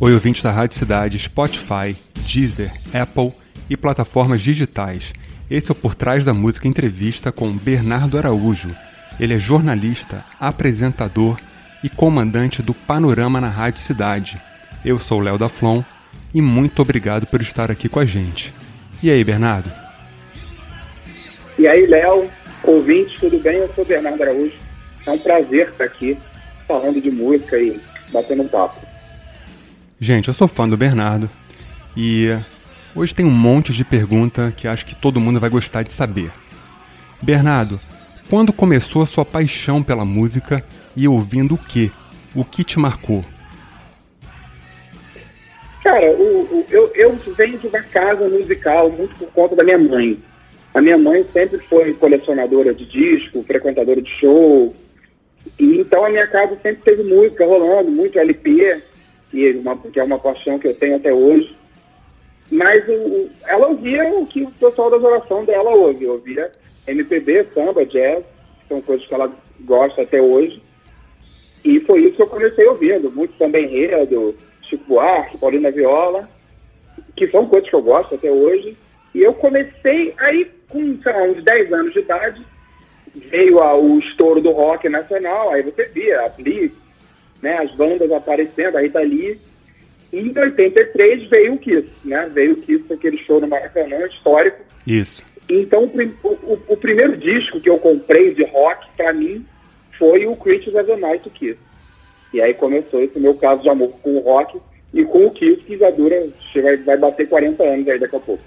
Oi, ouvinte da Rádio Cidade, Spotify, Deezer, Apple e plataformas digitais. Esse é o Por Trás da Música entrevista com Bernardo Araújo. Ele é jornalista, apresentador e comandante do Panorama na Rádio Cidade. Eu sou Léo da Flon e muito obrigado por estar aqui com a gente. E aí, Bernardo? E aí, Léo, ouvintes, tudo bem? Eu sou Bernardo Araújo. É um prazer estar aqui falando de música e batendo um papo. Gente, eu sou fã do Bernardo e hoje tem um monte de pergunta que acho que todo mundo vai gostar de saber. Bernardo, quando começou a sua paixão pela música e ouvindo o que? O que te marcou? Cara, o, o, eu, eu venho de uma casa musical muito por conta da minha mãe. A minha mãe sempre foi colecionadora de disco, frequentadora de show. E, então a minha casa sempre teve música rolando, muito LP que, uma, que é uma paixão que eu tenho até hoje. Mas o, ela ouvia o que o pessoal da geração dela ouve. Ouvia MPB, samba, jazz, que são coisas que ela gosta até hoje. E foi isso que eu comecei ouvindo. Muito também enredo, Chico Buarque, Paulina Viola, que são coisas que eu gosto até hoje. E eu comecei aí com, sei lá, uns 10 anos de idade, veio a, o estouro do rock nacional, aí você via a Blitz, né, as bandas aparecendo, a Rita Lee. E em 83 veio o Kiss, né? Veio o Kiss, aquele show no Maracanã, histórico. Isso. Então, o, o, o primeiro disco que eu comprei de rock, para mim, foi o Creatures of the Night do Kiss. E aí começou esse meu caso de amor com o rock e com o Kiss, que já dura, vai, vai bater 40 anos aí daqui a pouco.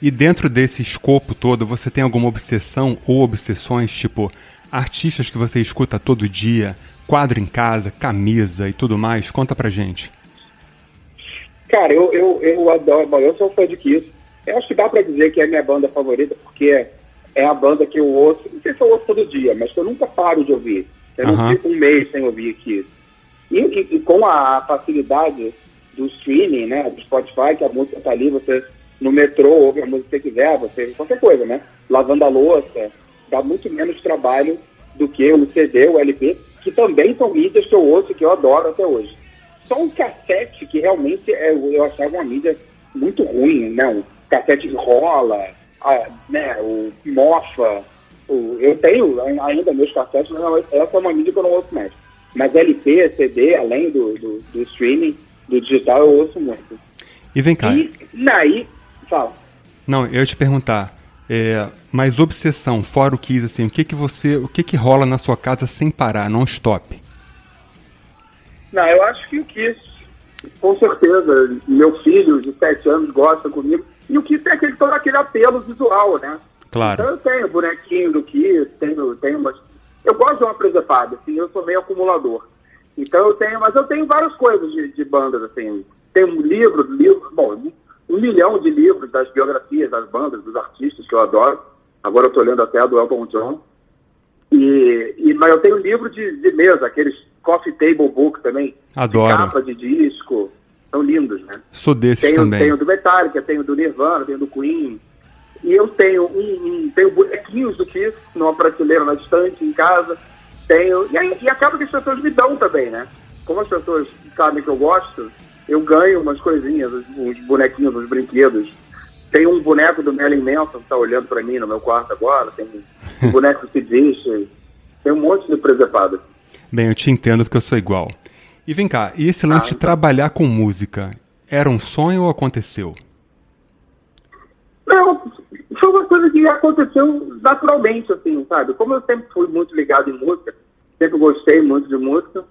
E dentro desse escopo todo, você tem alguma obsessão ou obsessões, tipo artistas que você escuta todo dia, quadro em casa, camisa e tudo mais? Conta pra gente. Cara, eu, eu, eu adoro, bom, eu sou fã de Kiss. Eu acho que dá pra dizer que é a minha banda favorita, porque é a banda que eu ouço, não sei se eu ouço todo dia, mas que eu nunca paro de ouvir. Eu não fico um mês sem ouvir Kiss. E, e, e, com a facilidade do streaming, né, do Spotify, que a música tá ali, você no metrô ouve a música que você quiser, você qualquer coisa, né? Lavando a louça, dá muito menos trabalho do que o CD, o LP, que também são mídias que eu ouço que eu adoro até hoje. Só um cassete que realmente é, eu achava uma mídia muito ruim, né? O cassete rola, a, né? o mofa. O, eu tenho ainda meus cassetes, mas essa é uma mídia que eu não ouço mais. Mas LP, CD, além do, do, do streaming, do digital, eu ouço muito. E vem cá. E daí, fala. Não, eu ia te perguntar, é, mas obsessão, fora o Kiss, assim, o que que você, o que que rola na sua casa sem parar, não stop? Não, eu acho que o Kiss, com certeza, meu filho de 7 anos gosta comigo, e o Kiss tem aquele, todo aquele apelo visual, né? Claro. Então eu tenho bonequinho do Kiss, tenho, tenho umas... Eu gosto de uma presepada, assim, eu sou meio acumulador. Então eu tenho, mas eu tenho várias coisas de, de bandas, assim. Tenho um livro, livro, bom, um milhão de livros das biografias das bandas, dos artistas que eu adoro. Agora eu estou lendo até a do Elton John. E, e, mas eu tenho livro de, de mesa, aqueles coffee table book também. Adoro. De capa de disco. São lindos, né? Sou desses tenho, também. Tenho do Metallica, tenho do Nirvana, tenho do Queen. E eu tenho um, um tenho bonequinhos do Kiss numa prateleira na estante, em casa. Tenho, e, aí, e acaba que as pessoas me dão também, né? Como as pessoas sabem que eu gosto, eu ganho umas coisinhas, uns bonequinhos, uns brinquedos. Tem um boneco do Merlin Manson que tá olhando para mim no meu quarto agora, tem um boneco Sid Vicious, tem um monte de presepada. Bem, eu te entendo porque eu sou igual. E vem cá, e esse lance ah, de trabalhar com música, era um sonho ou aconteceu? Não, foi uma coisa que aconteceu naturalmente, assim, sabe? Como eu sempre fui muito ligado em música, sempre gostei muito de música,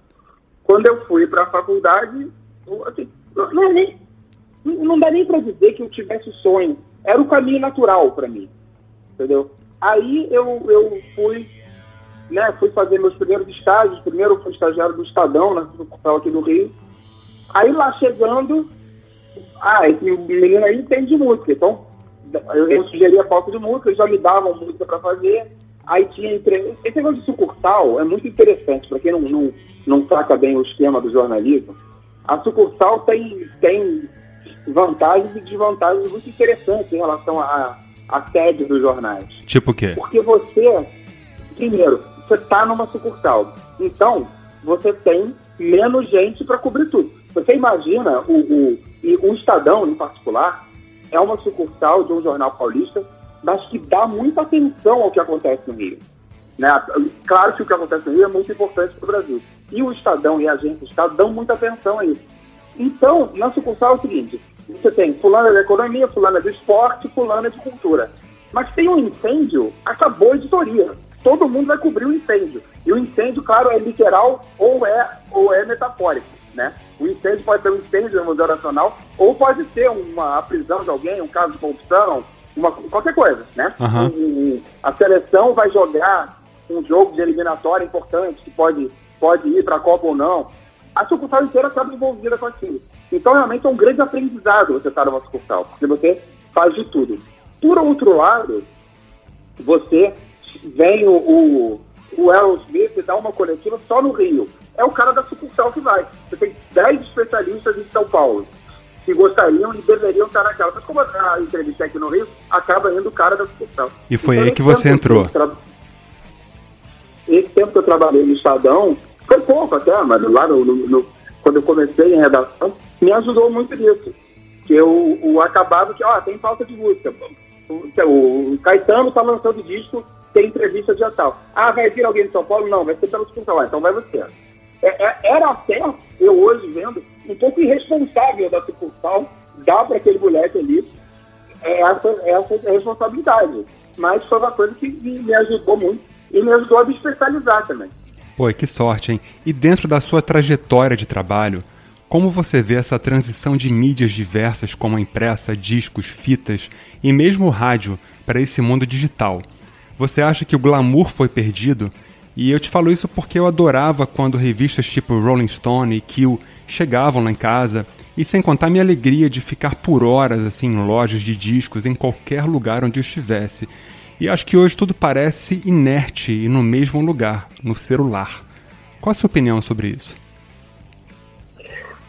quando eu fui para a faculdade, assim, não, é nem, não dá nem para dizer que eu tivesse sonho. Era o caminho natural para mim, entendeu? Aí eu, eu fui, né, fui fazer meus primeiros estágios. Primeiro eu fui estagiário do Estadão, né, no aqui do Rio. Aí lá chegando, ah, esse menino aí entende de música, então eu, eu sugeria falta de música, eles já me davam música para fazer. Aí tinha entre... Esse negócio de sucursal é muito interessante, para quem não, não, não saca bem o esquema do jornalismo a sucursal tem, tem vantagens e desvantagens muito interessantes em relação à, à sede dos jornais. Tipo o quê? Porque você, primeiro, você está numa sucursal. Então, você tem menos gente para cobrir tudo. Você imagina, o, o, e o Estadão, em particular, é uma sucursal de um jornal paulista, mas que dá muita atenção ao que acontece no Rio. Né? Claro que o que acontece no Rio é muito importante para o Brasil. E o Estadão e a agência do Estado dão muita atenção a isso. Então, na sucursal é o seguinte: você tem fulana da economia, fulana do esporte, fulana de cultura. Mas tem um incêndio, acabou a editoria. Todo mundo vai cobrir o incêndio. E o incêndio, claro, é literal ou é, ou é metafórico, né? O incêndio pode ser um incêndio no Museu Nacional ou pode ser uma prisão de alguém, um caso de corrupção, uma, qualquer coisa, né? Uhum. a seleção vai jogar um jogo de eliminatória importante que pode, pode ir para a Copa ou não. A sucursal inteira acaba envolvida com aquilo. Então, realmente, é um grande aprendizado você estar numa sucursal, porque você faz de tudo. Por outro lado, você vem o, o, o Aerosmith e dá uma coletiva só no Rio. É o cara da sucursal que vai. Você tem 10 especialistas em São Paulo que gostariam e deveriam estar naquela. Mas como a entrevista aqui no Rio, acaba indo o cara da sucursal. E foi então, aí que você entrou. Esse tempo que eu trabalhei no Estadão, foi pouco até, mas lá no, no, quando eu comecei em redação, me ajudou muito nisso. Que eu, o acabava que, ó, tem falta de música. O, o Caetano está lançando disco, tem entrevista de tal. Ah, vai vir alguém de São Paulo? Não, vai ser pelo. Ah, então vai você. É, é, era até, eu hoje vendo, um pouco irresponsável da sucursal dar para aquele moleque ali essa, essa responsabilidade. Mas foi uma coisa que me ajudou muito e me ajudou a me especializar também. Pô, que sorte, hein? E dentro da sua trajetória de trabalho, como você vê essa transição de mídias diversas como a impressa, discos, fitas e mesmo o rádio para esse mundo digital? Você acha que o glamour foi perdido? E eu te falo isso porque eu adorava quando revistas tipo Rolling Stone e Kill chegavam lá em casa, e sem contar minha alegria de ficar por horas assim em lojas de discos em qualquer lugar onde eu estivesse. E acho que hoje tudo parece inerte e no mesmo lugar, no celular. Qual a sua opinião sobre isso?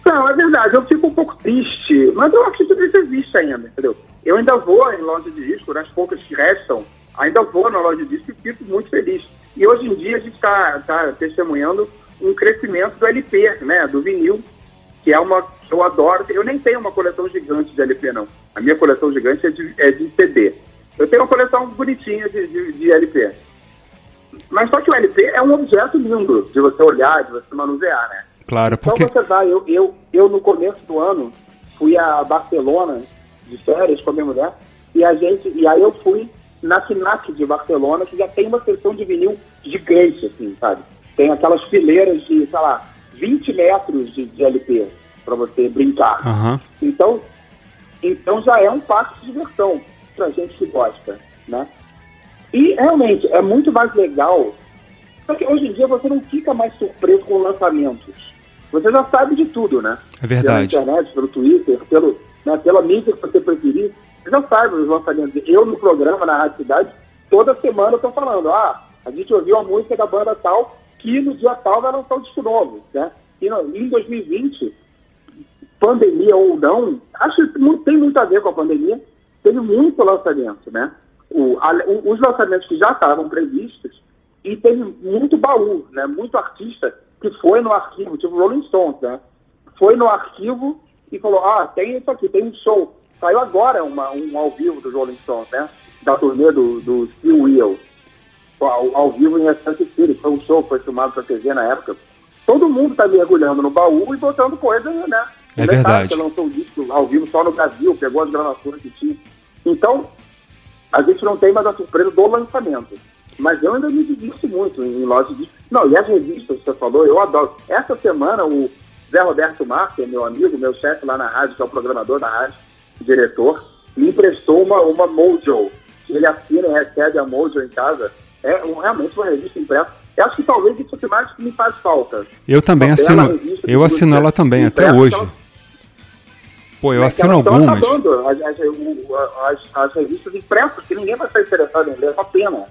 Não, é verdade, eu fico um pouco triste, mas eu acho que tudo isso existe ainda, entendeu? Eu ainda vou em loja de disco, nas poucas que restam, ainda vou na loja de disco e fico muito feliz. E hoje em dia a gente está tá testemunhando um crescimento do LP, né, do vinil, que é uma eu adoro. Eu nem tenho uma coleção gigante de LP, não. A minha coleção gigante é de, é de CD. Eu tenho uma coleção bonitinha de, de, de, LP. Mas só que o LP é um objeto lindo de você olhar, de você manusear, né? Claro, então porque... Então você vai, eu, eu, eu no começo do ano fui a Barcelona de férias com a minha mulher e a gente, e aí eu fui na FNAC de Barcelona, que já tem uma seção de vinil gigante, assim, sabe? Tem aquelas fileiras de, sei lá, 20 metros de, de LP para você brincar. Uhum. Então, então já é um passo de diversão para gente que gosta, né? E realmente é muito mais legal. Só que hoje em dia você não fica mais surpreso com lançamentos. Você já sabe de tudo, né? É verdade. Pela internet, pelo Twitter, pelo, né, pela mídia que você preferir, você já sabe os lançamentos. Eu no programa, na Rádio Cidade, toda semana eu tô falando, ah, a gente ouviu a música da banda tal, que no dia tal vai lançar um disco novo, né? E no, em 2020, pandemia ou não, acho que tem muito a ver com a pandemia, teve muito lançamento, né? O, a, os lançamentos que já estavam previstos e teve muito baú, né? Muito artista que foi no arquivo, tipo Rolling Stones, né? Foi no arquivo e falou, ah, tem isso aqui, tem um show. Saiu agora uma, um ao vivo do Rolling Stones, né? Da turnê do, do Steel Wheel. Ao, ao vivo em Restante City. Foi um show, foi filmado pra TV na época. Todo mundo tá mergulhando no baú e botando coisa, né? É verdade. Você lançou o disco ao vivo só no Brasil, pegou as gravações que tinha. Então, a gente não tem mais a surpresa do lançamento. Mas eu ainda me divirto muito em lojas de. Não, e as revistas que você falou, eu adoro. Essa semana, o Zé Roberto Marques, meu amigo, meu chefe lá na rádio, que é o programador da rádio, diretor, me emprestou uma, uma Mojo. Ele assina e recebe a Mojo em casa. É realmente uma revista impressa. Eu acho que talvez isso que mais me faz falta. Eu também assino. Eu assino ela também, até hoje. Ela, Pô, eu assino algumas. Acabando, as, as, as, as, revistas impressas, que ninguém vai estar interessado em ler, é uma pena.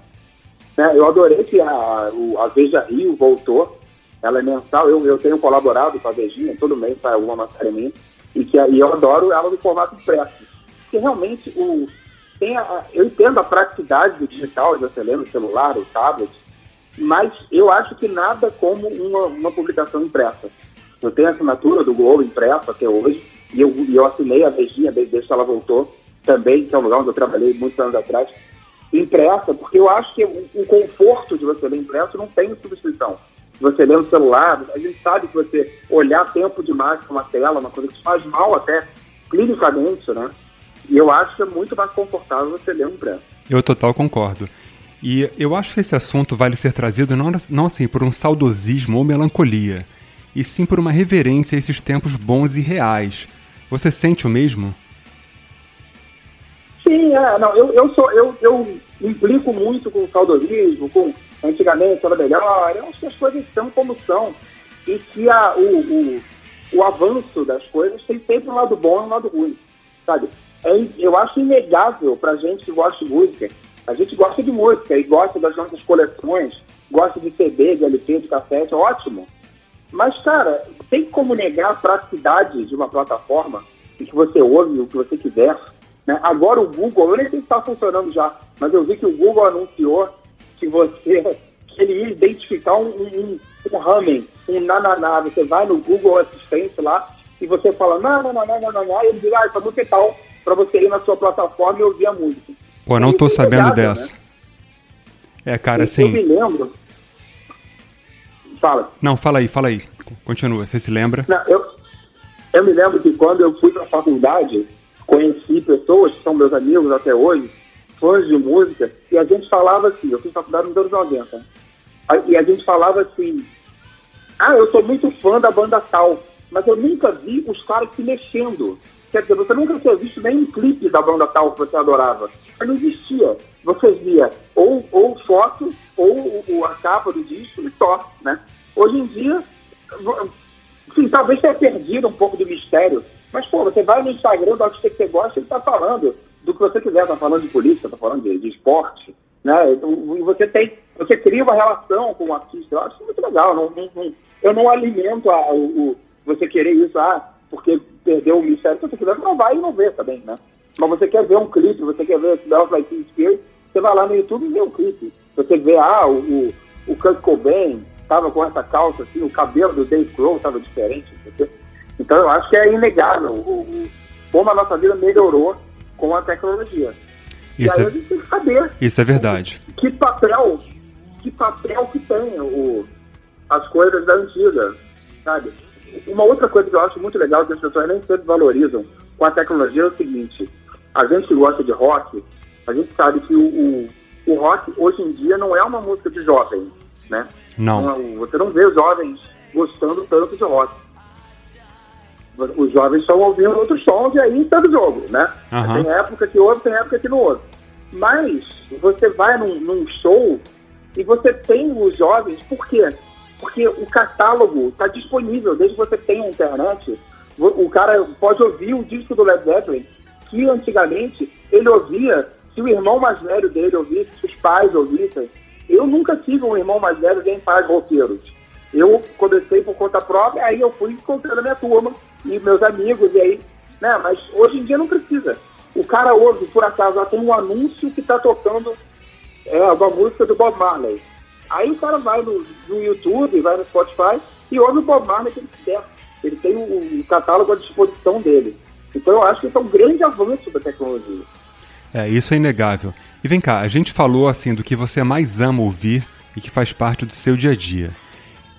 Né? Eu adorei que a, a Veja Rio voltou, ela é mensal, eu, eu tenho colaborado com a Vejinha, todo mês sai alguma matéria minha, e, que, e eu adoro ela no formato impresso. Porque realmente o, tem a, eu entendo a praticidade do digital, de você no celular, o tablet, mas eu acho que nada como uma, uma publicação impressa. Eu tenho a assinatura do Gol impresso até hoje, e eu, e eu assinei a Beijinha desde que ela voltou, também, que é um lugar onde eu trabalhei muitos anos atrás, impressa, porque eu acho que o, o conforto de você ler impresso não tem substituição. Você lê no celular, a gente sabe que você olhar tempo demais para uma tela, uma coisa que faz mal até clinicamente, né? E eu acho que é muito mais confortável você ler um impresso. Eu total concordo. E eu acho que esse assunto vale ser trazido não, não assim por um saudosismo ou melancolia, e sim por uma reverência a esses tempos bons e reais. Você sente o mesmo? Sim, é, não, eu, eu sou, eu, eu implico muito com o saudosismo, com antigamente era melhor, eu acho que as coisas são como são, e que a, o, o, o avanço das coisas tem sempre um lado bom e um lado ruim, sabe? É, eu acho inegável pra gente que gosta de música, a gente gosta de música e gosta das nossas coleções, gosta de CD, de LP, de cassete, ótimo. Mas, cara, tem como negar a praticidade de uma plataforma em que você ouve o que você quiser. Né? Agora o Google, eu nem sei se está funcionando já, mas eu vi que o Google anunciou que você que ele ia identificar um, um, um humming, um nananá. Você vai no Google Assistente lá e você fala nananana, e ele diz, ah, essa música é tal, para você ir na sua plataforma e ouvir a música. Pô, não tô sabendo dessa. Né? É, cara, assim... Eu me lembro Fala. Não, fala aí, fala aí. Continua, você se lembra? Não, eu, eu me lembro que quando eu fui para a faculdade, conheci pessoas que são meus amigos até hoje, fãs de música, e a gente falava assim, eu fiz faculdade nos anos 90, e a gente falava assim, ah, eu sou muito fã da banda tal, mas eu nunca vi os caras se mexendo. Quer dizer, você nunca tinha visto nem um clipe da banda tal que você adorava. Não existia. Você via ou, ou foto, ou, ou a capa do disco e só, né? Hoje em dia, sim, talvez tenha perdido um pouco do mistério, mas, pô, você vai no Instagram do artista que você gosta, ele está falando do que você quiser, está falando de política, está falando de, de, esporte, né? Então, e você tem, você cria uma relação com o artista, eu acho muito legal, não, não, eu não alimento a, o, o, você querer isso, ah, porque perdeu o mistério, se você quiser, não vai e não vê também, né? Mas você quer ver um clipe, você quer ver Smells Like Teen Spirit, você vai lá no YouTube e vê um clipe. Você vê, ah, o, o, o Kurt Cobain, estava com essa calça, assim, o cabelo do Dave Grohl estava diferente. Entendeu? Então eu acho que é inegável o, o, como a nossa vida melhorou com a tecnologia. Isso e aí é, a gente tem que saber. Isso é verdade. Que papel, que papel que tem o, as coisas da antiga, sabe? Uma outra coisa que eu acho muito legal que as pessoas nem sempre valorizam com a tecnologia é o seguinte: a gente que gosta de rock, a gente sabe que o, o, o rock hoje em dia não é uma música de jovens, né? Não. Você não vê os jovens gostando tanto de rock. Os jovens estão ouvindo outros sons e aí está do jogo, né? Uhum. Tem época que ouve, tem época que não ouve. Mas você vai num, num show e você tem os jovens, por quê? Porque o catálogo está disponível, desde que você tenha internet. O cara pode ouvir o disco do Led Zeppelin, que antigamente ele ouvia, se o irmão mais velho dele ouvisse, se os pais ouvissem, eu nunca tive um irmão mais velho nem pais roqueiros. Eu comecei por conta própria, aí eu fui encontrando a minha turma e meus amigos, e aí, né? Mas hoje em dia não precisa. O cara ouve, por acaso, tem um anúncio que está tocando é, uma música do Bob Marley. Aí o cara vai no, no YouTube, vai no Spotify e ouve o Bob Marley que ele quiser. Ele tem o, o catálogo à disposição dele. Então eu acho que isso é um grande avanço da tecnologia. É, isso é inegável. E vem cá, a gente falou assim do que você mais ama ouvir e que faz parte do seu dia a dia.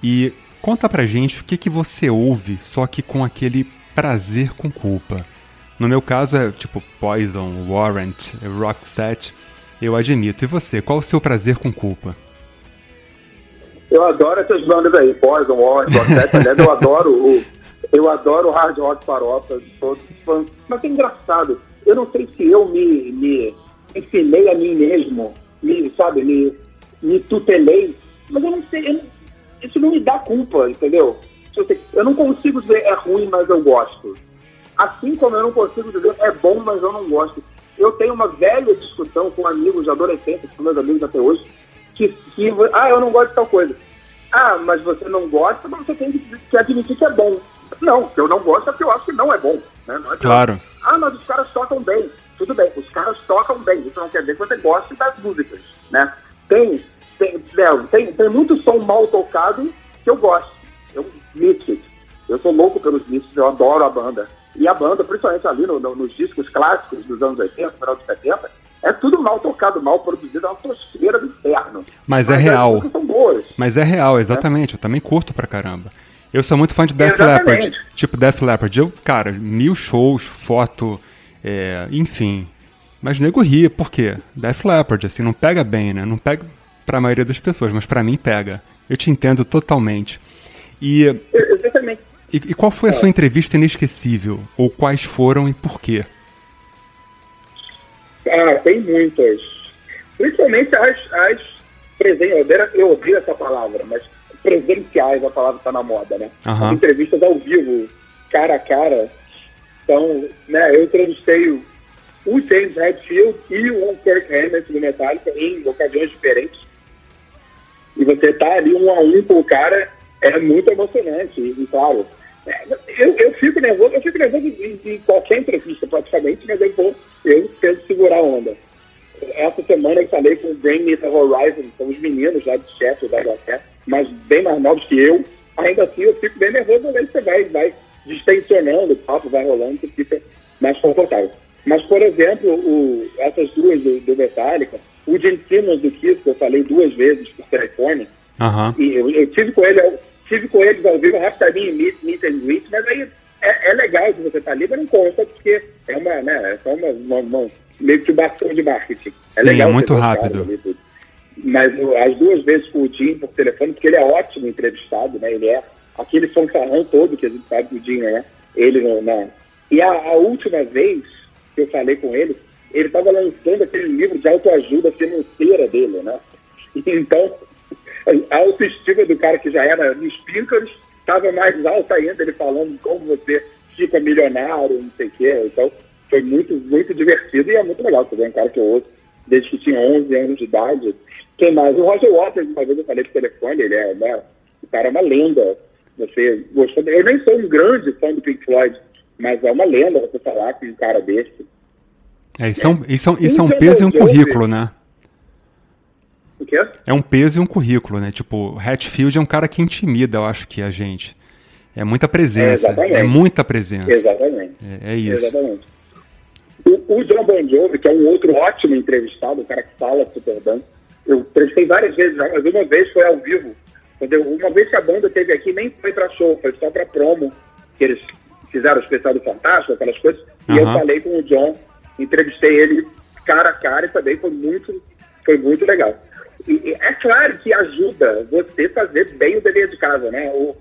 E conta pra gente o que, que você ouve, só que com aquele prazer com culpa. No meu caso é tipo Poison, Warrant, Rock Set, eu admito. E você, qual o seu prazer com culpa? Eu adoro essas bandas aí, Poison, Warrant, Rock Set, aliás, eu adoro o, eu adoro o hard rock farofa, fãs. Mas é engraçado, eu não sei se eu me, me ensinei a mim mesmo, me, sabe, me, me tutelei, mas eu não sei, eu, isso não me dá culpa, entendeu? Eu não consigo dizer é ruim, mas eu gosto. Assim como eu não consigo dizer é bom, mas eu não gosto. Eu tenho uma velha discussão com amigos de com meus amigos até hoje, que, que ah, eu não gosto de tal coisa. Ah, mas você não gosta, mas você tem que, admitir que é bom. Não, que eu não gosto é porque eu acho que não é bom. Né? Não é claro. Ah, mas os caras tocam bem tudo bem, os caras tocam bem, isso não quer dizer que você goste das músicas, né? Tem, tem, tem, tem muito som mal tocado que eu gosto, eu Misfits, Eu sou louco pelos discos, eu adoro a banda. E a banda, principalmente ali no, no, nos discos clássicos dos anos 80, final de 70, é tudo mal tocado, mal produzido, é uma tosqueira do inferno. Mas, Mas é real. São boas. Mas é real, exatamente. É. Eu também curto pra caramba. Eu sou muito fã de Death Leppard. Tipo Death Leppard. Eu, cara, mil shows, foto, é, enfim. Mas nego ria, por quê? Death Leppard, assim, não pega bem, né? Não pega pra maioria das pessoas, mas para mim pega. Eu te entendo totalmente. E, Exatamente. E, e qual foi a sua entrevista inesquecível? Ou quais foram e por quê? Ah, tem muitas. Principalmente as, as presenciais. Eu odeio essa palavra, mas presenciais, a palavra está na moda, né? Uhum. As entrevistas ao vivo, cara a cara. Então, né, eu entrevistei o, o James Redfield e o Kirk Hammett do Metallica em ocasiões diferentes. E você tá ali um a um com o cara é muito emocionante. E, claro, é, eu, eu fico nervoso, eu fico nervoso em, em qualquer entrevista praticamente, mas eu vou, eu tento segurar a onda. Essa semana eu falei com o Bring Me The Horizon, são os meninos lá de Sheffield, da Inglaterra, mas bem mais novos que eu. Ainda assim, eu fico bem nervoso, mas você vai, vai distensionando, o papo vai rolando, você fica mais confortável. Mas, por exemplo, o, essas duas do, do Metallica, o Gene Simmons do Kiss, que eu falei duas vezes por telefone, uhum. e eu, eu, tive com ele, eu tive com eles ao vivo rapidinho, meet, meet and greet, mas aí é, é legal que você tá ali, mas não conta, porque é uma, né, é só uma, uma, uma meio que bastão de marketing. É Sim, legal é muito rápido. mas as duas vezes com o Jim por telefone, porque ele é ótimo entrevistado, né? Ele é aquele fanfarrão todo que a gente sabe do Jim, né? Ele não. Né? E a, a, última vez que eu falei com ele, ele estava lançando aquele livro de autoajuda financeira dele, né? Então, a autoestima do cara que já era nos píncaros estava mais alta ainda, ele falando como você fica milionário, não sei o quê. Então, foi muito, muito divertido e é muito legal. Você vê um cara que eu ouço desde que tinha 11 anos de idade. Quem mais? O Roger Waters, uma vez eu falei por telefone, ele é, né, o cara é uma lenda. Você gostou. Eu nem sou um grande fã do Pink Floyd, mas é uma lenda você falar com um cara desse. É, isso, é, isso, é, isso é um peso e um currículo, né? O quê? É um peso e um currículo, né? Tipo, Hatfield é um cara que intimida, eu acho que a gente. É muita presença. É, é muita presença. Exatamente. É, é isso. Exatamente. O, o John Bon Jovi, que é um outro ótimo entrevistado, o cara que fala super bem, eu entrevistei várias vezes, mas uma vez foi ao vivo. Quando uma vez que a banda teve aqui, nem foi para show, foi só para promo, que eles fizeram o especial do Fantástico, aquelas coisas. Uhum. E eu falei com o John, entrevistei ele cara a cara e também foi muito, foi muito legal. É claro que ajuda você fazer bem o dever de casa, né? O,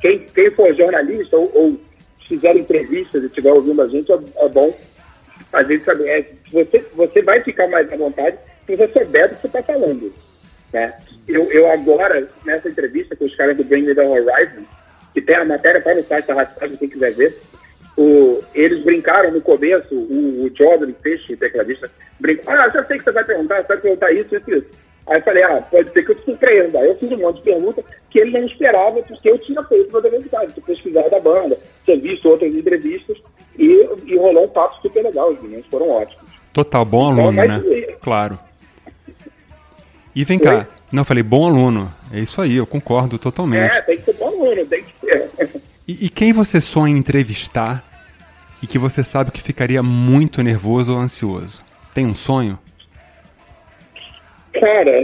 quem, quem for jornalista ou, ou fizer entrevistas e estiver ouvindo a gente, é, é bom a gente saber. É, você, você vai ficar mais à vontade se você souber do que você está falando. Né? Eu, eu agora, nessa entrevista com os caras do Bring Me The Horizon, que tem a matéria para no site da Rádio quem quiser ver, o, eles brincaram no começo, o, o Jordan o tecladista, brincou, ah, já sei que você vai perguntar, você vai perguntar isso, isso, isso. Aí eu falei, ah, pode ser que eu te surpreenda. Aí eu fiz um monte de perguntas que ele não esperava, porque eu tinha feito meu dever de casa, tinha pesquisado da banda, tinha visto outras entrevistas, e, e rolou um papo super legal, os meninos foram ótimos. Total, bom então, aluno, né? Claro. E vem cá, não, falei bom aluno, é isso aí, eu concordo totalmente. É, tem que ser bom aluno, tem que ser. E, e quem você sonha entrevistar e que você sabe que ficaria muito nervoso ou ansioso? Tem um sonho? Cara,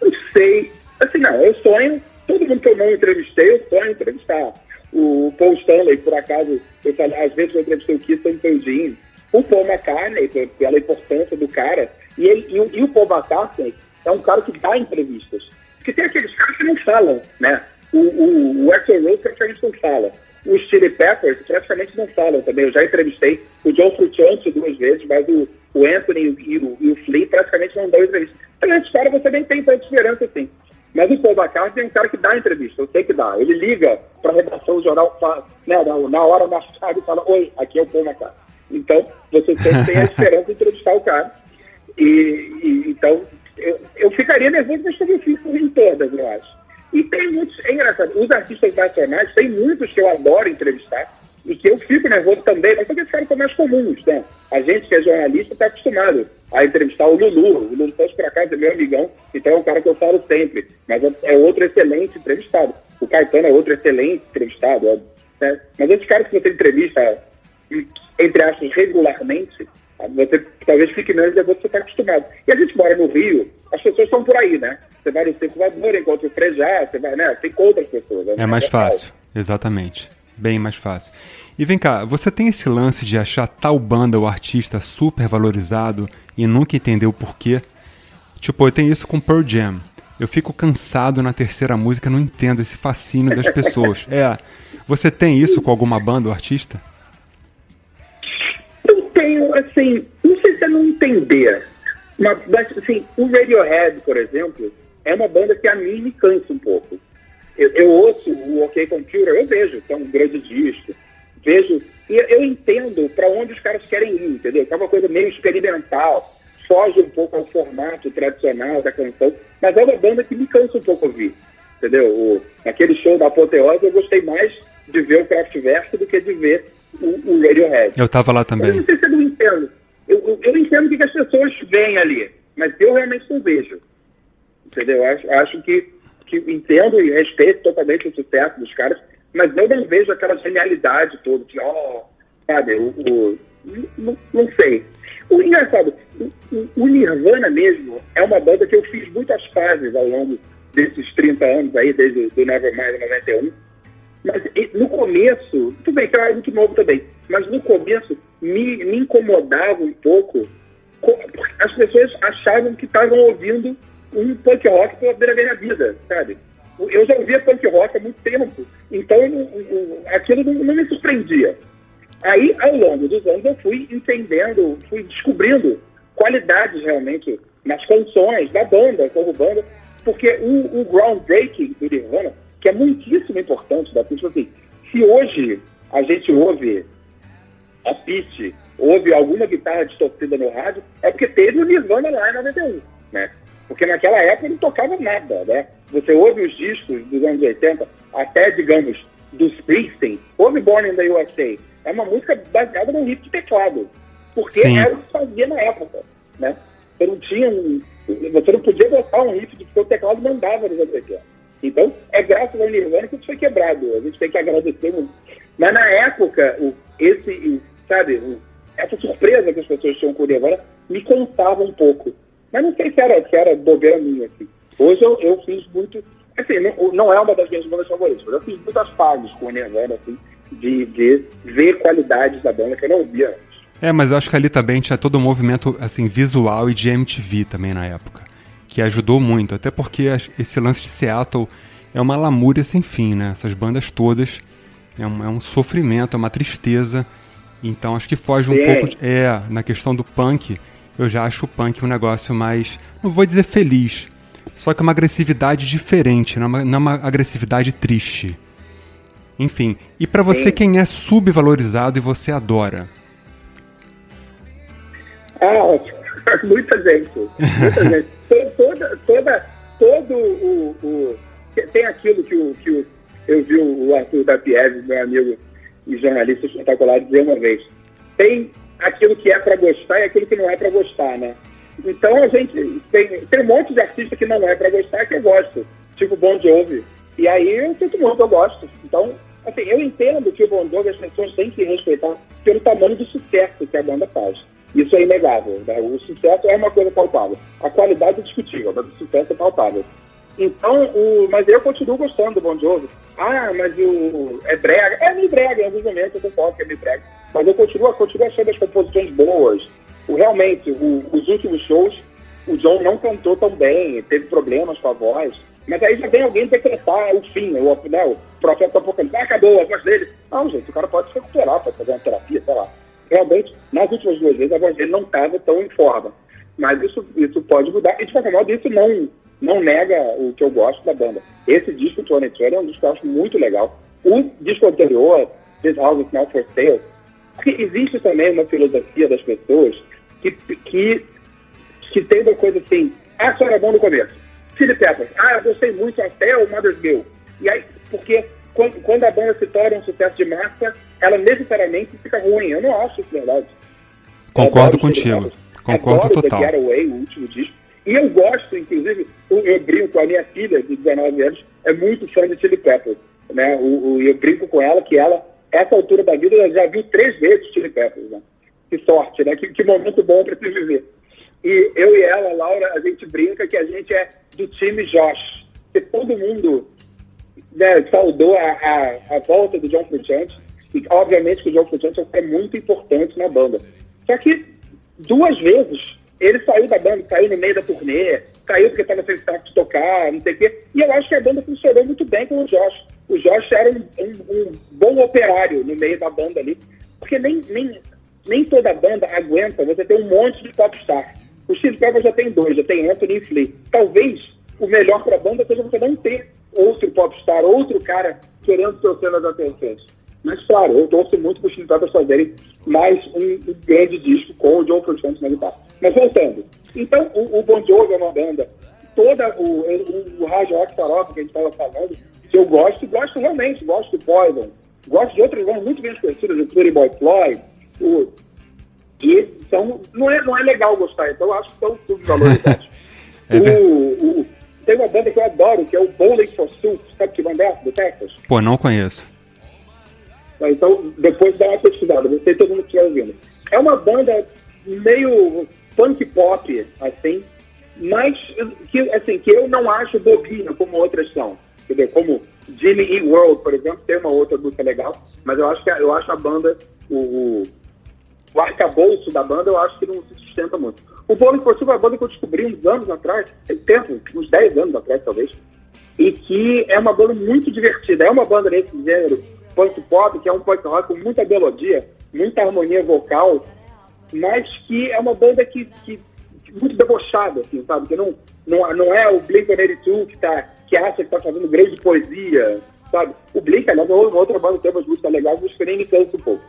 eu sei. Assim, não, eu sonho, todo mundo que eu não entrevistei, eu sonho entrevistar. O Paul Stanley, por acaso, eu falei, às vezes eu entrevistei o Keith Antonzinho. O Paul McCartney, pela importância do cara. E, ele, e, o, e o Paul McCartney é um cara que dá entrevistas. Porque tem aqueles caras que não falam, né? O, o, o Axel Rose praticamente não fala. Os Chili Peppers praticamente não falam também. Eu já entrevistei o John Frusciante duas vezes, mas o, o Anthony e o, e o Flea praticamente não dão entrevista. Então, essa história você nem tem tanta esperança assim. Mas o Paul McCartney é um cara que dá entrevista, eu sei que dá. Ele liga para a redação do jornal, né, na hora mais tarde e fala, oi, aqui é o Paul McCartney. Então, você sempre tem a esperança de entrevistar o cara. E, e então, eu, eu, ficaria nervoso, mas também fico em todas, eu acho. E tem muitos, é engraçado, os artistas nacionais, tem muitos que eu adoro entrevistar, e que eu fico nervoso também, mas porque caras são mais comuns, né? A gente que é jornalista está acostumado a entrevistar o Lulu. O Lulu Santos, por acaso, é meu amigão, então é um cara que eu falo sempre, mas é, é outro excelente entrevistado. O Caetano é outro excelente entrevistado, óbvio, né? Mas esses caras que você entrevista, entre aspas, regularmente, você talvez fique menos depois que você está acostumado. E a gente mora no Rio, as pessoas estão por aí, né? Você vai no circulador, encontra o Frejá, você vai, né? Você encontra as pessoas. É, é mais fácil, exatamente. Bem mais fácil. E vem cá, você tem esse lance de achar tal banda ou artista super valorizado e nunca entender o porquê? Tipo, eu tenho isso com Pearl Jam. Eu fico cansado na terceira música, não entendo esse fascínio das pessoas. É, você tem isso com alguma banda ou artista? Eu tenho, assim, não sei se é não entender, mas, assim, o Radiohead, por exemplo, é uma banda que a mim me cansa um pouco. Eu, eu ouço o OK Computer, eu vejo que é um grande disco, vejo e eu entendo para onde os caras querem ir, entendeu? É uma coisa meio experimental, foge um pouco ao formato tradicional da canção, mas é uma banda que me cansa um pouco ouvir, entendeu? O, naquele show da Apoteose eu gostei mais de ver o Kraftwerk do que de ver o, o Radiohead. Eu tava lá também. Eu não sei se eu não entendo. Eu, eu, eu entendo o que as pessoas veem ali, mas eu realmente não vejo. Entendeu? Eu acho, acho que, que entendo e respeito totalmente o sucesso dos caras, mas eu não vejo aquela genialidade toda, de, ó, oh, sabe, o, o não, não, sei. O engraçado, o, o, Nirvana mesmo é uma banda que eu fiz muitas fases ao longo desses 30 anos aí, desde o Nevermind 91. Mas no começo, tudo bem, que era muito novo também, mas no começo me, me incomodava um pouco. As pessoas achavam que estavam ouvindo um punk rock pela primeira vez na vida, sabe? Eu já ouvia punk rock há muito tempo, então aquilo não, não me surpreendia. Aí, ao longo dos anos, eu fui entendendo, fui descobrindo qualidades realmente nas canções da banda, como banda, porque o, o groundbreaking do Nirvana, que é muitíssimo importante da pista, assim, se hoje a gente ouve a Pete, ouve alguma guitarra distorcida no rádio, é porque teve o Nirvana lá em 91, né? Porque naquela época não tocava nada, né? Você ouve os discos dos anos 80, até, digamos, do Springsteen, ouve Born in the USA, é uma música baseada num riff de teclado, porque Sim. era o que fazia na época, né? Você não tinha um, você não podia botar um riff de que o teclado não dava nos anos 80. Então, é graças ao Nirvana que isso foi quebrado. A gente tem que agradecer muito. Mas na época, o, esse, sabe, o, essa surpresa que as pessoas tinham com o Nirvana me contava um pouco. Mas não sei se era, se era bobeira minha, assim. Hoje eu, eu fiz muito. Assim, não, não é uma das minhas bandas favoritas, mas eu fiz muitas fases com o Nirvana, assim, de, de ver qualidades da banda que eu não via antes. É, mas eu acho que ali também tinha todo um movimento assim, visual e de MTV também na época, que ajudou muito, até porque esse lance de Seattle é uma lamúria sem fim, né? Essas bandas todas é um, é um sofrimento, é uma tristeza. Então acho que foge um Sim. pouco. De, é, na questão do punk, eu já acho o punk um negócio mais. Não vou dizer feliz, só que é uma agressividade diferente, não é uma, não é uma agressividade triste. Enfim, e para você, Sim. quem é subvalorizado e você adora? Ah, muita gente. Muita gente. Toda, toda, todo o, o, Tem aquilo que, o, que o, eu vi o Arthur da Pieves, meu amigo e jornalista espetacular, dizer uma vez. Tem aquilo que é para gostar e aquilo que não é para gostar, né? Então a gente tem, tem um monte de artista que não é para gostar que eu gosto, tipo Bon Jovi. E aí eu sinto muito, eu gosto. Então, assim, eu entendo que o Bon Jovi as pessoas têm que respeitar pelo tamanho do sucesso que a banda faz. Isso é inegável. Né? O sucesso é uma coisa palpável. A qualidade é discutível, mas o sucesso é palpável. Então, o, mas eu continuo gostando do Bon Jovi. Ah, mas o é brega. É meio brega, em alguns momentos eu concordo que é meio brega. Mas eu continuo, continuo achando as composições boas. O, realmente, o, os últimos shows, o John não cantou tão bem, teve problemas com a voz. Mas aí já vem alguém decretar o fim, o, né, o profeta apocalipse. Ah, acabou a voz dele. Não, gente, o cara pode se recuperar, pode fazer uma terapia, sei lá. Realmente, nas últimas duas vezes, a voz dele não estava tão em forma. Mas isso, isso pode mudar. E, de qualquer modo, isso não, não nega o que eu gosto da banda. Esse disco, Tony Trail, é um disco que eu acho muito legal. O disco anterior, This House is Now for Sale, porque existe também uma filosofia das pessoas que, que, que tem uma coisa assim, ah, só era bom no começo. Philip Peppers, ah, eu gostei muito até o Mother's Milk. E aí, porque quando, a banda se torna um sucesso de massa, ela necessariamente fica ruim. Eu não acho isso verdade. Concordo contigo. Concordo Adoro total. The Away, o último disco. E eu gosto, inclusive, eu, brinco com a minha filha de 19 anos, é muito fã de Chili Peppers, né? O, o, eu brinco com ela que ela, essa altura da vida, já viu três vezes Chili Peppers, né? Que sorte, né? Que, que momento bom para se viver. E eu e ela, Laura, a gente brinca que a gente é do time Josh. Que todo mundo né, saudou a, a, a, volta do John Frusciante. E obviamente que o John Frusciante é muito importante na banda. Só que duas vezes ele saiu da banda, saiu no meio da turnê, saiu porque estava sem saco de tocar, não sei o quê. E eu acho que a banda funcionou muito bem com o Josh. O Josh era um, um, um bom operário no meio da banda ali, porque nem, nem, nem toda banda aguenta você ter um monte de popstar. O Steve Pepper já tem dois, já tem Anthony e Flea. Talvez o melhor para a banda seja você não ter outro popstar, outro cara querendo ser o centro das atenções. Mas, claro, eu torço muito para os Peppers fazerem mais um, um, grande disco com o John Frusciante na guitarra. Mas voltando. Então, o, o Bon Jovi é uma banda, toda o, o, o hard rock farofa que a gente estava falando, que eu gosto, gosto realmente, gosto do Poison, gosto de outras bandas muito bem conhecidas, o Pretty Boy Floyd, o, e então, não é, não é legal gostar, então eu acho que são subvalorizados. é o, o, tem uma banda que eu adoro, que é o Bowling for Soup, sabe que banda é essa, do Texas? Pô, não conheço. Então, depois dá uma pesquisada, não sei se todo mundo estiver ouvindo. É uma banda meio punk pop, assim, mas que, assim, que eu não acho bobinha como outras são. Entendeu? Como Jimmy E. World, por exemplo, tem uma outra música legal, mas eu acho que eu acho a banda, o, o arcabouço da banda, eu acho que não se sustenta muito. O for Soup é uma banda que eu descobri uns anos atrás, tem tempo, uns 10 anos atrás talvez, e que é uma banda muito divertida. É uma banda nesse gênero punk pop, que é um punk rock com muita melodia, muita harmonia vocal, mas que é uma banda que, que muito debochada, assim, sabe? Que não, não, não é o Blink-182 que, tá, que acha que está fazendo grande poesia, sabe? O Blink, aliás, é outra banda que tem umas músicas legais, mas que nem me cansa um pouco.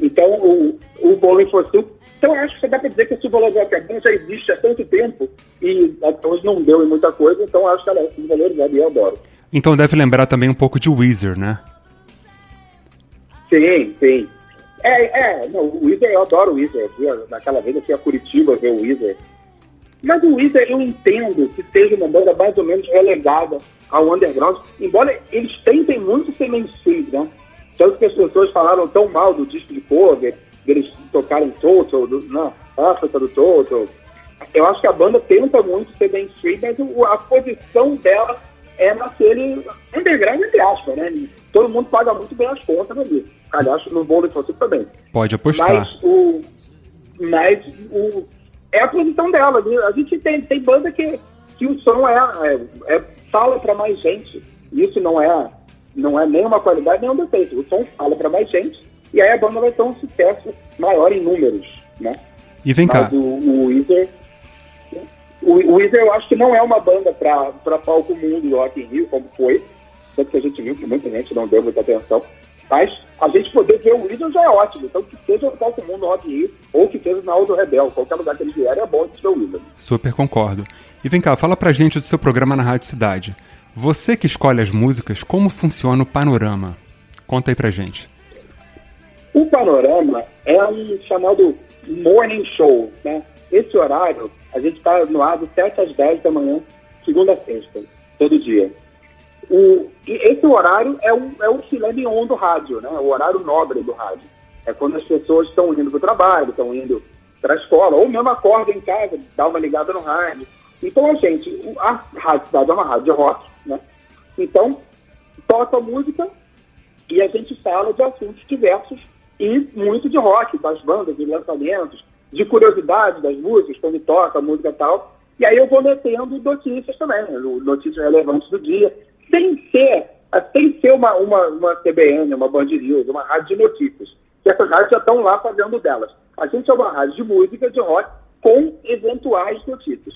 Então, o, o Bowling for Soup, então acho que dá para dizer que a Subvalorizada já existe há tanto tempo e até hoje não deu em muita coisa, então acho que ela é subvalorizada e eu adoro. Então deve lembrar também um pouco de Weezer, né? Sim, sim. É, é, não, o Weezer, eu adoro o Weezer. naquela vez eu fui a Curitiba ver o Weezer. Mas o Weezer eu entendo que seja uma banda mais ou menos relegada ao underground, embora eles tentem muito ser mainstream, né? Tanto que as pessoas falaram tão mal do disco de cover, eles tocaram Total, do, não, África do Total. Eu acho que a banda tenta muito ser mainstream, mas a posição dela é naquele underground, entre aspas, né? Todo mundo paga muito bem as contas ali. Aliás, no bolo de você também. Pode apostar. Mas o. Mas o. É a posição dela. A gente tem, tem banda que, que o som é, é, é fala para mais gente. Isso não é, não é nem uma qualidade nem um defeito. O som fala para mais gente e aí a banda vai ter um sucesso maior em números, né? E vem Mas cá. O, o Weezer, o, o Weezer eu acho que não é uma banda para palco mundo do Rock in Rio, como foi. Tanto que a gente viu que muita gente não deu muita atenção. Mas a gente poder ver o Weezer já é ótimo. Então que seja no palco mundo do Rock in Rio ou que seja na Aldo Rebel. Qualquer lugar que eles vierem é bom de ver o Weezer. Super concordo. E vem cá, fala pra gente do seu programa na Rádio Cidade. Você que escolhe as músicas, como funciona o panorama? Conta aí pra gente. O panorama é um chamado morning show, né? Esse horário, a gente está no ar de 7 às 10 da manhã, segunda a sexta, todo dia. O, esse horário é o, é o filé mignon do rádio, né? O horário nobre do rádio. É quando as pessoas estão indo para o trabalho, estão indo para a escola, ou mesmo acordam em casa, dá uma ligada no rádio. Então, a gente, a Rádio Cidade é uma rádio rock, né? Então, toca música e a gente fala de assuntos diversos e muito de rock, das bandas, de lançamentos, de curiosidade das músicas, quando toca música tal. E aí eu vou metendo notícias também, né? notícias relevantes do dia, sem ser, sem ser uma, uma, uma CBN, uma Band News, uma rádio de notícias. Que essas rádios já estão lá fazendo delas. A gente é uma rádio de música, de rock, com eventuais notícias.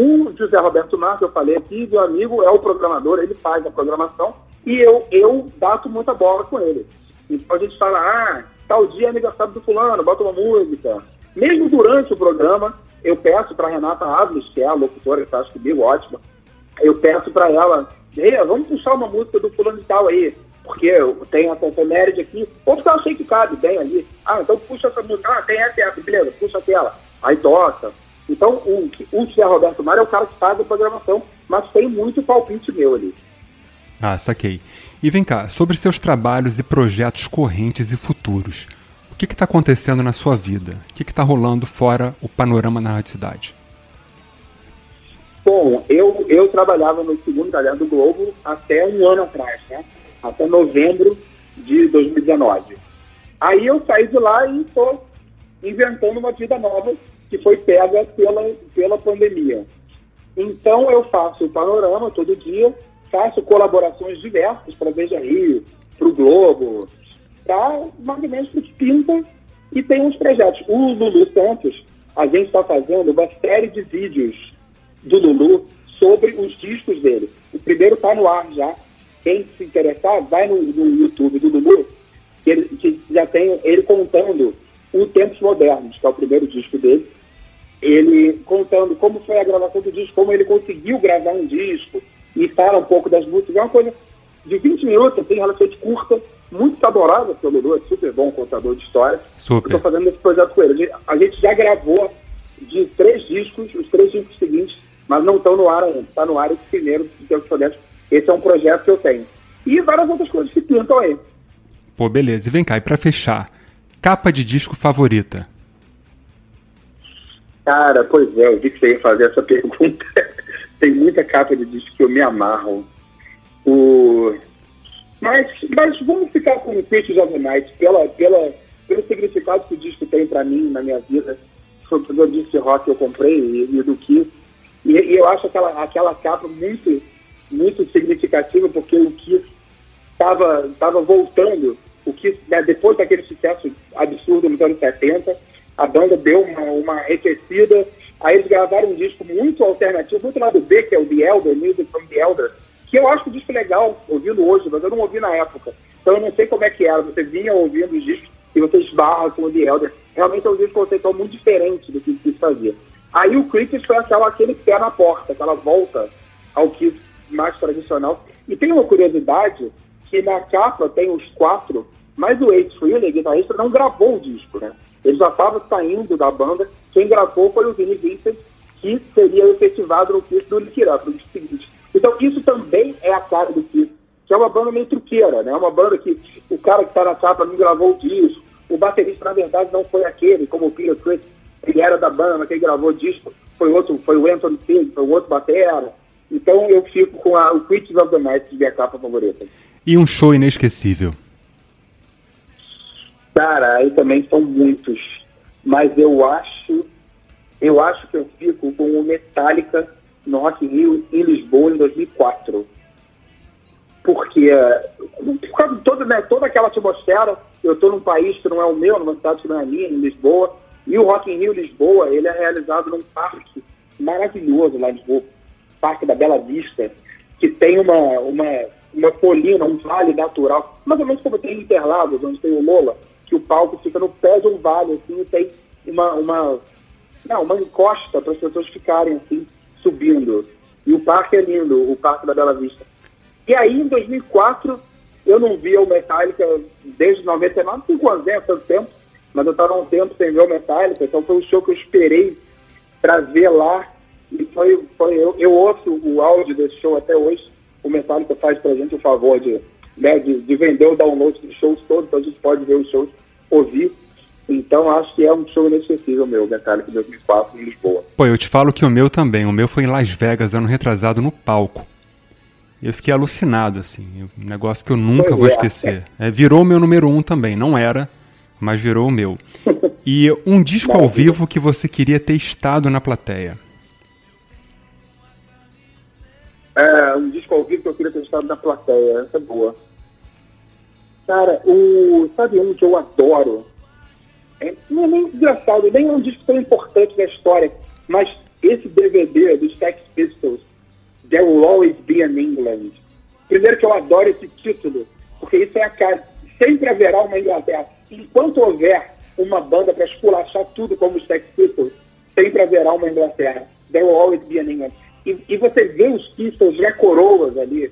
O José Roberto Marques, eu falei aqui, meu amigo é o programador, ele faz a programação e eu, eu bato muita bola com ele. Então a gente fala, ah, tal dia é aniversário do fulano, bota uma música. Mesmo durante o programa, eu peço para Renata Ávila, que é a locutora que está comigo, ótima, eu peço para ela, vamos puxar uma música do fulano e tal aí, porque eu tenho essa efeméride aqui, ou porque eu achei que cabe bem ali. Ah, então puxa essa música, ah, tem essa, essa, beleza, puxa aquela. Aí toca. Então, o, o José Roberto Mário é o cara que faz a programação, mas tem muito palpite meu ali. Ah, saquei. E vem cá, sobre seus trabalhos e projetos correntes e futuros. O que está acontecendo na sua vida? O que está rolando fora o panorama na cidade? Bom, eu, eu trabalhava no segundo caderno do Globo até um ano atrás, né? Até novembro de 2019. Aí eu saí de lá e estou inventando uma vida nova que foi pega pela, pela pandemia. Então eu faço o panorama todo dia, faço colaborações diversas para Veja Rio, para o Globo, para Magnético que pinta e tem uns projetos. O Lulu Santos, a gente está fazendo uma série de vídeos do Lulu sobre os discos dele. O primeiro está no ar já. Quem se interessar, vai no, no YouTube do Lulu, que, ele, que já tem ele contando o Tempos Modernos, que é o primeiro disco dele. Ele contando como foi a gravação do disco, como ele conseguiu gravar um disco e fala um pouco das músicas. É uma coisa de 20 minutos, tem relativamente curta, muito saborosa, porque o Lulu é super bom contador de história. Super. Estou fazendo esse projeto com ele. A gente já gravou de três discos, os três discos seguintes mas não estão no ar ainda. Está no ar esse primeiro, Tempos Modernos. Esse é um projeto que eu tenho. E várias outras coisas que pintam aí. Pô, beleza. E vem cá, e pra fechar, capa de disco favorita? Cara, pois é, eu vi que você ia fazer essa pergunta. Tem muita capa de disco que eu me amarro. O... Mas, mas vamos ficar com o Pitch of the Night, pela, pela, pelo significado que o disco tem para mim, na minha vida. Foi o disco de rock que eu comprei e, e do que e, e, eu acho aquela, aquela capa muito, muito significativa, porque o Kiss estava tava voltando. O Kiss, né, depois daquele sucesso absurdo nos anos 70, a banda deu uma, uma arrefecida. Aí eles gravaram um disco muito alternativo, muito lado B, que é o The Elder, Music from the Elder, que eu acho o disco legal, ouvindo hoje, mas eu não ouvi na época. Então eu não sei como é que era. Você vinha ouvindo os discos e você esbarra com o The Elder. Realmente é um disco conceitual muito diferente do que o Kiss fazia. Aí o Cricket foi aquela, aquele pé na porta, aquela volta ao que mais tradicional. E tem uma curiosidade que na capa tem os quatro, mas o Ace Frehley, guitarrista, não gravou o disco, né? Ele já estava saindo da banda. Quem gravou foi o Vinny Vincent, que seria efetivado no Kiss do Up, no seguinte. Então isso também é a cara do Kiss, que é uma banda meio truqueira, né? Uma banda que o cara que está na capa não gravou o disco. O baterista, na verdade, não foi aquele, como o Peter Chris ele era da banda, quem gravou disco foi outro, foi o Anthony Pig, foi o outro batera. Então eu fico com a, o Critics of the Night de minha capa favorita. E um show inesquecível? Cara, aí também são muitos. Mas eu acho, eu acho que eu fico com o Metallica no Rock Rio em Lisboa em 2004. Porque, por causa de toda, né, toda aquela atmosfera, eu estou num país que não é o meu, numa cidade que não é minha, em Lisboa, e o Rock in Rio Lisboa, ele é realizado num parque maravilhoso lá em Lisboa, Parque da Bela Vista, que tem uma, uma, uma colina, um vale natural, mais ou menos como tem em Interlagos, onde tem o Lola, que o palco fica no pé de um vale, assim, e tem uma, uma, não, uma encosta para as pessoas ficarem, assim, subindo. E o parque é lindo, o Parque da Bela Vista. E aí, em 2004, eu não via o Metallica desde 99, cinco anos, né, tanto tempo, mas eu estava um tempo sem ver o Metallica, então foi um show que eu esperei para ver lá. E foi, foi eu, eu ouço o áudio desse show até hoje. O Metallica faz para a gente o favor de, né, de, de, vender o download dos shows todos, então a gente pode ver os shows, ouvir. Então acho que é um show inesquecível meu, Metallica 2004 em Lisboa. Pô, eu te falo que o meu também. O meu foi em Las Vegas, ano retrasado, no palco. Eu fiquei alucinado, assim. Um negócio que eu nunca pois vou é. esquecer. É, virou meu número um também. Não era, mas virou o meu. E um disco ao vivo que você queria ter estado na plateia? É, um disco ao estado na plateia, essa é boa. Cara, o, sabe um que eu adoro? É, não é nem engraçado, nem é um disco tão importante da história, mas esse DVD dos Sex Pistols, There Will Always Be an England. Primeiro que eu adoro esse título, porque isso é a cara. Sempre haverá uma Inglaterra enquanto houver uma banda para esculachar tudo como os Sex Pistols, sempre haverá uma Inglaterra. There will always be an England. E, e você vê os Pistols já coroas ali,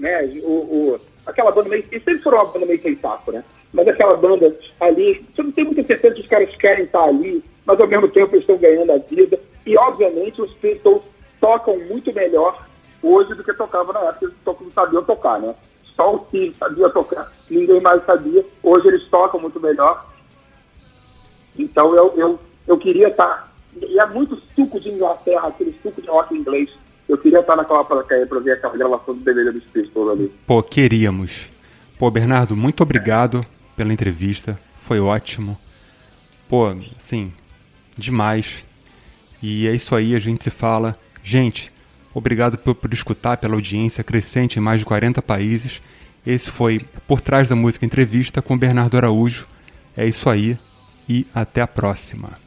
né? O, o, aquela banda meio... Eles sempre foram uma banda meio sem saco, né? Mas aquela banda ali... Você não tem muita certeza que os caras querem estar ali, mas ao mesmo tempo eles estão ganhando a vida. E, obviamente, os Pistols tocam muito melhor hoje do que tocava na época, eles não sabiam tocar, né? Só o Steve sabia tocar, ninguém mais sabia. Hoje eles tocam muito melhor. Então eu, eu, eu queria estar. E é muito suco de Inglaterra, aquele suco de rock inglês. Eu queria estar naquela plateia para ver aquela gravação do DVD dos Pistols ali. Pô, queríamos. Pô, Bernardo, muito obrigado pela entrevista. Foi ótimo. Pô, assim, demais. E é isso aí, a gente se fala. Gente, obrigado por, por escutar, pela audiência crescente em mais de 40 países. Esse foi Por Trás da Música Entrevista com Bernardo Araújo. É isso aí e até a próxima.